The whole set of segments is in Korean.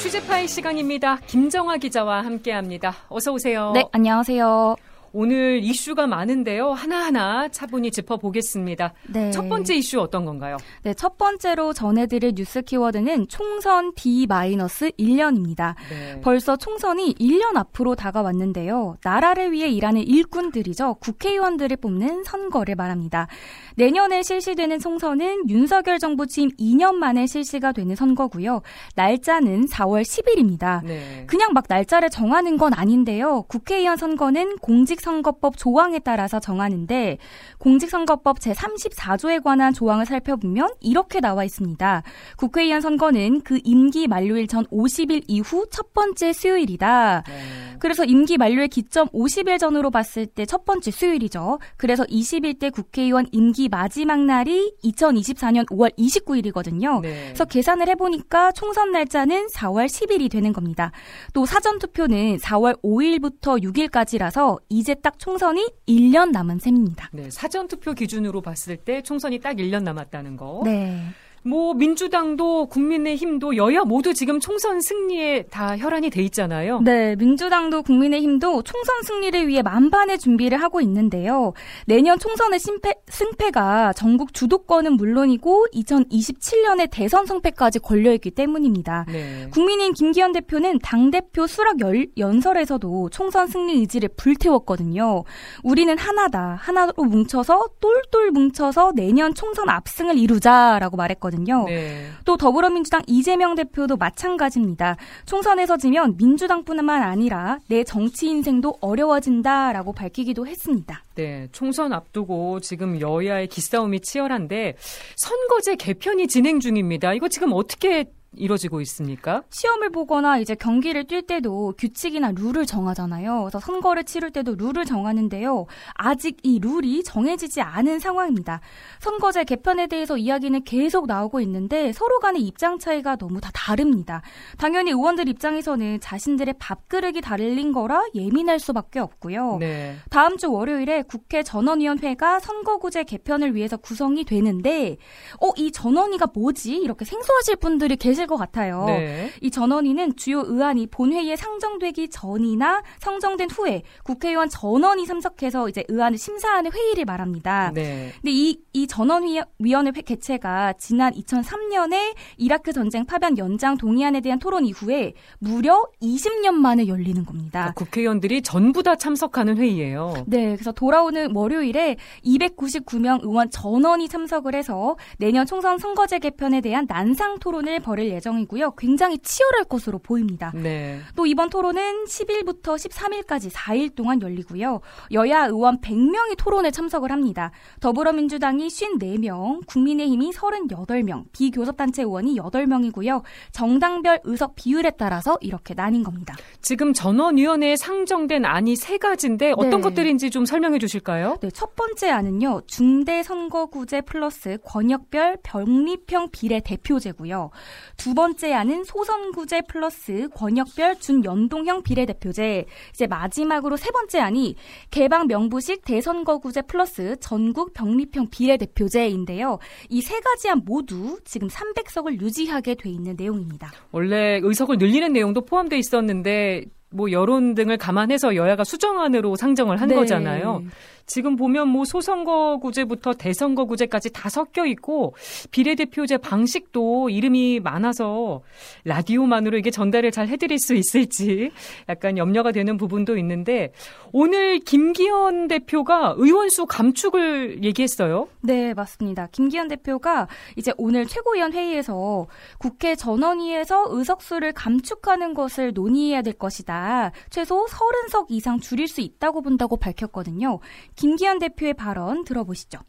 취재파의 시간입니다. 김정화 기자와 함께합니다. 어서 오세요. 네, 안녕하세요. 오늘 이슈가 많은데요. 하나하나 차분히 짚어보겠습니다. 네. 첫 번째 이슈 어떤 건가요? 네, 첫 번째로 전해드릴 뉴스 키워드는 총선 D-1년입니다. 네. 벌써 총선이 1년 앞으로 다가왔는데요. 나라를 위해 일하는 일꾼들이죠. 국회의원들을 뽑는 선거를 말합니다. 내년에 실시되는 총선은 윤석열 정부 취임 2년 만에 실시가 되는 선거고요. 날짜는 4월 10일입니다. 네. 그냥 막 날짜를 정하는 건 아닌데요. 국회의원 선거는 공직 공직선거법 조항에 따라서 정하는데 공직선거법 제34조에 관한 조항을 살펴보면 이렇게 나와 있습니다. 국회의원 선거는 그 임기 만료일 전 50일 이후 첫 번째 수요일이다. 네. 그래서 임기 만료의 기점 50일 전으로 봤을 때 첫 번째 수요일이죠. 그래서 21대 국회의원 임기 마지막 날이 2024년 5월 29일이거든요. 네. 그래서 계산을 해보니까 총선 날짜는 4월 10일이 되는 겁니다. 또 사전투표는 4월 5일부터 6일까지라서 이제 딱 총선이 1년 남은 셈입니다. 네, 사전투표 기준으로 봤을 때 총선이 딱 1년 남았다는 거. 네. 뭐 민주당도 국민의힘도 여야 모두 지금 총선 승리에 다 혈안이 돼 있잖아요. 네, 민주당도 국민의힘도 총선 승리를 위해 만반의 준비를 하고 있는데요. 내년 총선의 심패, 승패가 전국 주도권은 물론이고 2027년의 대선 성패까지 걸려 있기 때문입니다. 네. 국민의힘 김기현 대표는 당 대표 수락 열, 연설에서도 총선 승리 의지를 불태웠거든요. 우리는 하나다. 하나로 뭉쳐서 똘똘 뭉쳐서 내년 총선 압승을 이루자라고 말했거든요. 있거든요. 네. 또 더불어민주당 이재명 대표도 마찬가지입니다. 총선에서 지면 민주당뿐만 아니라 내 정치 인생도 어려워진다라고 밝히기도 했습니다. 네, 총선 앞두고 지금 여야의 기싸움이 치열한데 선거제 개편이 진행 중입니다. 이거 지금 어떻게 이루어지고 있습니까? 시험을 보거나 이제 경기를 뛸 때도 규칙이나 룰을 정하잖아요. 그래서 선거를 치를 때도 룰을 정하는데요. 아직 이 룰이 정해지지 않은 상황입니다. 선거제 개편에 대해서 이야기는 계속 나오고 있는데 서로 간의 입장 차이가 너무 다 다릅니다. 당연히 의원들 입장에서는 자신들의 밥그릇이 달린 거라 예민할 수밖에 없고요. 네. 다음 주 월요일에 국회 전원위원회가 선거구제 개편을 위해서 구성이 되는데 어, 이 전원위가 뭐지? 이렇게 생소하실 분들이 계실 것 같아요. 네. 이 전원위는 주요 의안이 본회의에 상정되기 전이나 상정된 후에 국회의원 전원이 참석해서 이제 의안을 심사하는 회의를 말합니다. 네. 근데 이, 이 전원위원회 개최가 지난 2003년에 이라크 전쟁 파병 연장 동의안에 대한 토론 이후에 무려 20년 만에 열리는 겁니다. 그러니까 국회의원들이 전부 다 참석하는 회의예요. 네, 그래서 돌아오는 월요일에 299명 의원 전원이 참석을 해서 내년 총선 선거제 개편에 대한 난상 토론을 벌일 예정이고요. 굉장히 치열할 것으로 보입니다. 네. 또 이번 토론은 10일부터 13일까지 4일 동안 열리고요. 여야 의원 100명이 토론에 참석을 합니다. 더불어민주당이 54명, 국민의힘이 38명, 비교섭단체 의원이 8명이고요. 정당별 의석 비율에 따라서 이렇게 나뉜 겁니다. 지금 전원위원회에 상정된 안이 세 가지인데 어떤 네. 것들인지 좀 설명해 주실까요? 네, 첫 번째 안은요. 중대선거구제 플러스 권역별 병립형 비례 대표제고요. 두 번째 안은 소선구제 플러스 권역별 준연동형 비례대표제. 이제 마지막으로 세 번째 안이 개방 명부식 대선거구제 플러스 전국 병립형 비례대표제인데요. 이 세 가지 안 모두 지금 300석을 유지하게 돼 있는 내용입니다. 원래 의석을 늘리는 내용도 포함돼 있었는데 뭐 여론 등을 감안해서 여야가 수정안으로 상정을 한 네. 거잖아요. 지금 보면 뭐 소선거구제부터 대선거구제까지 다 섞여 있고 비례대표제 방식도 이름이 많아서 라디오만으로 이게 전달을 잘 해드릴 수 있을지 약간 염려가 되는 부분도 있는데 오늘 김기현 대표가 의원수 감축을 얘기했어요. 네, 맞습니다. 김기현 대표가 이제 오늘 최고위원 회의에서 국회 전원위에서 의석수를 감축하는 것을 논의해야 될 것이다. 최소 30석 이상 줄일 수 있다고 본다고 밝혔거든요. 김기현 대표의 발언 들어보시죠.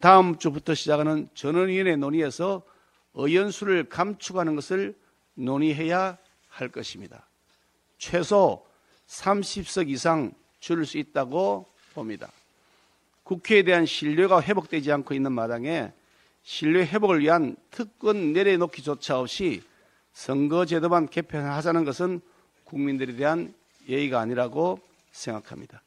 다음 주부터 시작하는 전원위원회 논의에서 의원수를 감축하는 것을 논의해야 할 것입니다. 최소 30석 이상 줄일 수 있다고 봅니다. 국회에 대한 신뢰가 회복되지 않고 있는 마당에 신뢰 회복을 위한 특권 내려놓기조차 없이 선거제도만 개편하자는 것은 국민들에 대한 예의가 아니라고 생각합니다.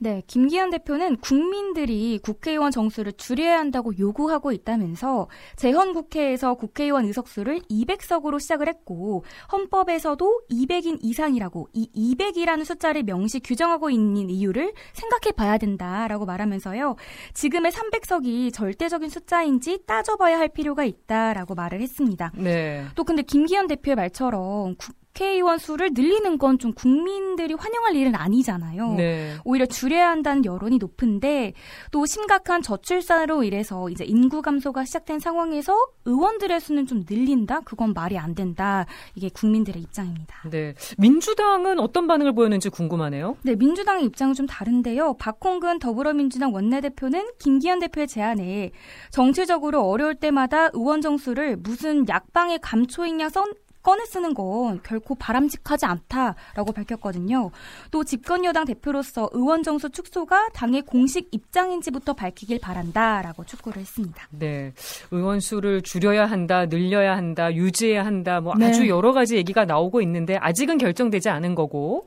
네, 김기현 대표는 국민들이 국회의원 정수를 줄여야 한다고 요구하고 있다면서 재헌 국회에서 국회의원 의석수를 200석으로 시작을 했고 헌법에서도 200인 이상이라고 이 200이라는 숫자를 명시 규정하고 있는 이유를 생각해 봐야 된다라고 말하면서요. 지금의 300석이 절대적인 숫자인지 따져봐야 할 필요가 있다라고 말을 했습니다. 네. 또 근데 김기현 대표의 말처럼 국회의원 수를 늘리는 건 좀 국민들이 환영할 일은 아니잖아요. 네. 오히려 줄여야 한다는 여론이 높은데 또 심각한 저출산으로 인해서 이제 인구 감소가 시작된 상황에서 의원들의 수는 좀 늘린다? 그건 말이 안 된다. 이게 국민들의 입장입니다. 네. 민주당은 어떤 반응을 보였는지 궁금하네요. 네, 민주당의 입장은 좀 다른데요. 박홍근 더불어민주당 원내대표는 김기현 대표의 제안에 정치적으로 어려울 때마다 의원 정수를 무슨 약방의 감초인 양 선, 꺼내 쓰는 건 결코 바람직하지 않다라고 밝혔거든요. 또 집권 여당 대표로서 의원 정수 축소가 당의 공식 입장인지부터 밝히길 바란다라고 촉구를 했습니다. 네. 의원 수를 줄여야 한다, 늘려야 한다, 유지해야 한다. 뭐 네. 아주 여러 가지 얘기가 나오고 있는데 아직은 결정되지 않은 거고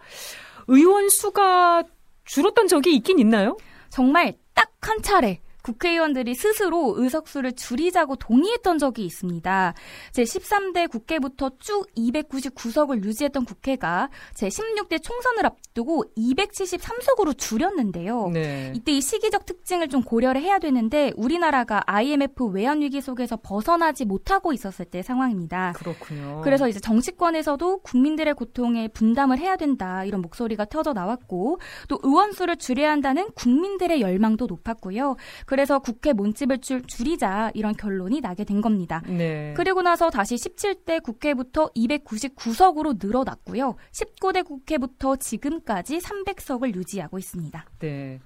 의원 수가 줄었던 적이 있긴 있나요? 정말 딱 한 차례 국회의원들이 스스로 의석수를 줄이자고 동의했던 적이 있습니다. 제13대 국회부터 쭉 299석을 유지했던 국회가 제16대 총선을 앞두고 273석으로 줄였는데요. 네. 이때 이 시기적 특징을 좀 고려를 해야 되는데 우리나라가 IMF 외환 위기 속에서 벗어나지 못하고 있었을 때 상황입니다. 그렇군요. 그래서 이제 정치권에서도 국민들의 고통에 분담을 해야 된다 이런 목소리가 터져 나왔고 또 의원 수를 줄여야 한다는 국민들의 열망도 높았고요. 그래서 국회 문집을 줄, 줄이자 이런 결론이 나게 된 겁니다. 네. 그리고 나서 다시 17대 국회부터 299석으로 늘어났고요. 19대 국회부터 지금까지 300석을 유지하고 있습니다. 네.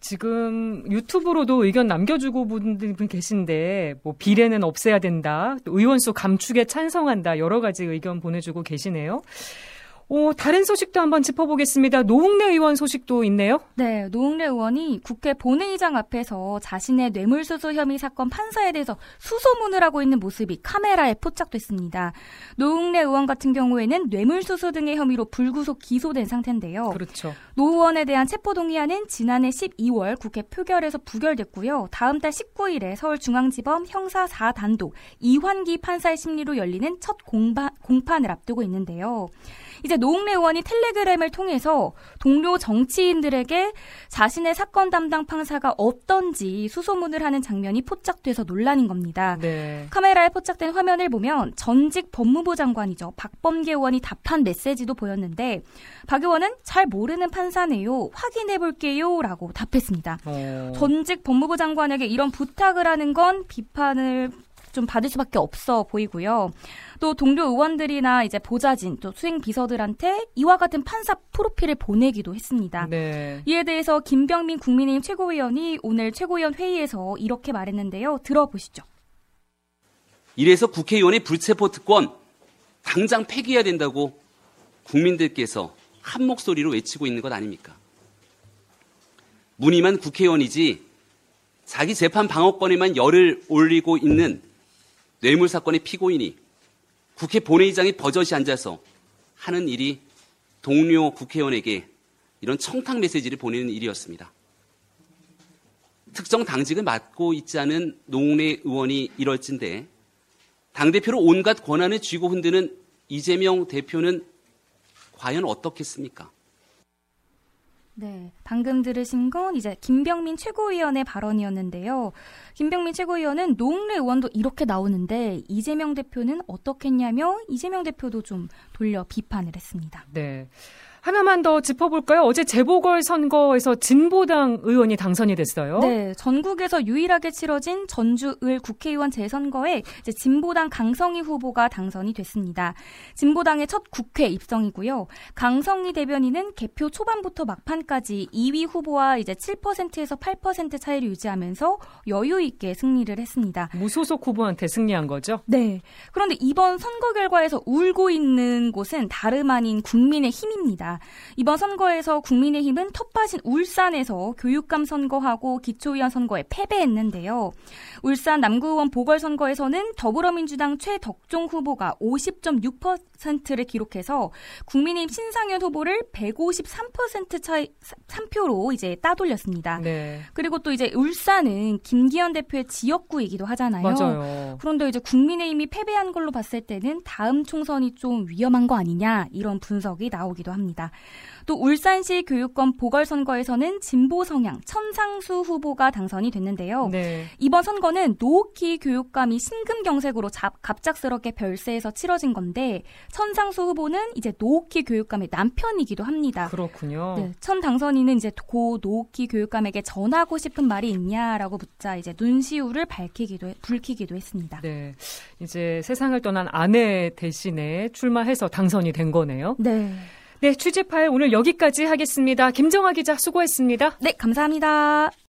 지금 유튜브로도 의견 남겨주고 분들 계신데 뭐 비례는 없애야 된다, 의원수 감축에 찬성한다 여러 가지 의견 보내주고 계시네요. 오, 다른 소식도 한번 짚어보겠습니다. 노웅래 의원 소식도 있네요. 네, 노웅래 의원이 국회 본회의장 앞에서 자신의 뇌물수수 혐의 사건 판사에 대해서 수소문을 하고 있는 모습이 카메라에 포착됐습니다. 노웅래 의원 같은 경우에는 뇌물수수 등의 혐의로 불구속 기소된 상태인데요. 그렇죠. 노 의원에 대한 체포동의안은 지난해 12월 국회 표결에서 부결됐고요. 다음 달 19일에 서울중앙지법 형사 4단독 이환기 판사의 심리로 열리는 첫 공바, 공판을 앞두고 있는데요. 이제 노웅래 의원이 텔레그램을 통해서 동료 정치인들에게 자신의 사건 담당 판사가 어떤지 수소문을 하는 장면이 포착돼서 논란인 겁니다. 네. 카메라에 포착된 화면을 보면 전직 법무부 장관이죠. 박범계 의원이 답한 메시지도 보였는데 박 의원은 잘 모르는 판사네요. 확인해 볼게요. 라고 답했습니다. 어. 전직 법무부 장관에게 이런 부탁을 하는 건 비판을 좀 받을 수밖에 없어 보이고요. 또 동료 의원들이나 이제 보좌진 또 수행 비서들한테 이와 같은 판사 프로필을 보내기도 했습니다. 네. 이에 대해서 김병민 국민의힘 최고위원이 오늘 최고위원 회의에서 이렇게 말했는데요. 들어보시죠. 이래서 국회의원의 불체포 특권 당장 폐기해야 된다고 국민들께서 한 목소리로 외치고 있는 것 아닙니까? 무늬만 국회의원이지 자기 재판 방어권에만 열을 올리고 있는 뇌물 사건의 피고인이 국회 본회의장에 버젓이 앉아서 하는 일이 동료 국회의원에게 이런 청탁 메시지를 보내는 일이었습니다. 특정 당직을 맡고 있지 않은 노웅래 의원이 이럴진데 당대표로 온갖 권한을 쥐고 흔드는 이재명 대표는 과연 어떻겠습니까? 네. 방금 들으신 건 이제 김병민 최고위원의 발언이었는데요. 김병민 최고위원은 노웅래 의원도 이렇게 나오는데 이재명 대표는 어떻겠냐며 이재명 대표도 좀 돌려 비판을 했습니다. 네. 하나만 더 짚어볼까요? 어제 재보궐 선거에서 진보당 의원이 당선이 됐어요. 네, 전국에서 유일하게 치러진 전주을 국회의원 재선거에 진보당 강성희 후보가 당선이 됐습니다. 진보당의 첫 국회 입성이고요. 강성희 대변인은 개표 초반부터 막판까지 2위 후보와 이제 7%에서 8% 차이를 유지하면서 여유 있게 승리를 했습니다. 무소속 후보한테 승리한 거죠? 네. 그런데 이번 선거 결과에서 울고 있는 곳은 다름 아닌 국민의 힘입니다. 있습니다. 이번 선거에서 국민의힘은 텃밭인 울산에서 교육감 선거하고 기초의원 선거에 패배했는데요. 울산 남구의원 보궐선거에서는 더불어민주당 최덕종 후보가 50.6%를 기록해서 국민의힘 신상현 후보를 153% 차이 3표로 이제 따돌렸습니다. 네. 그리고 또 이제 울산은 김기현 대표의 지역구이기도 하잖아요. 맞아요. 그런데 이제 국민의힘이 패배한 걸로 봤을 때는 다음 총선이 좀 위험한 거 아니냐 이런 분석이 나오기도 합 니다. 또 울산시 교육권 보궐선거에서는 진보 성향 천상수 후보가 당선이 됐는데요. 네. 이번 선거는 노키 교육감이 신금경색으로 잡, 갑작스럽게 별세에서 치러진 건데 천상수 후보는 이제 노키 교육감의 남편이기도 합니다. 그렇군요. 네, 천 당선인은 이제 고 노키 교육감에게 전하고 싶은 말이 있냐라고 묻자 이제 눈시울을 밝히기도 불키기도 했습니다. 네, 이제 세상을 떠난 아내 대신에 출마해서 당선이 된 거네요. 네. 네, 취재 파일 오늘 여기까지 하겠습니다. 김정아 기자 수고했습니다. 네, 감사합니다.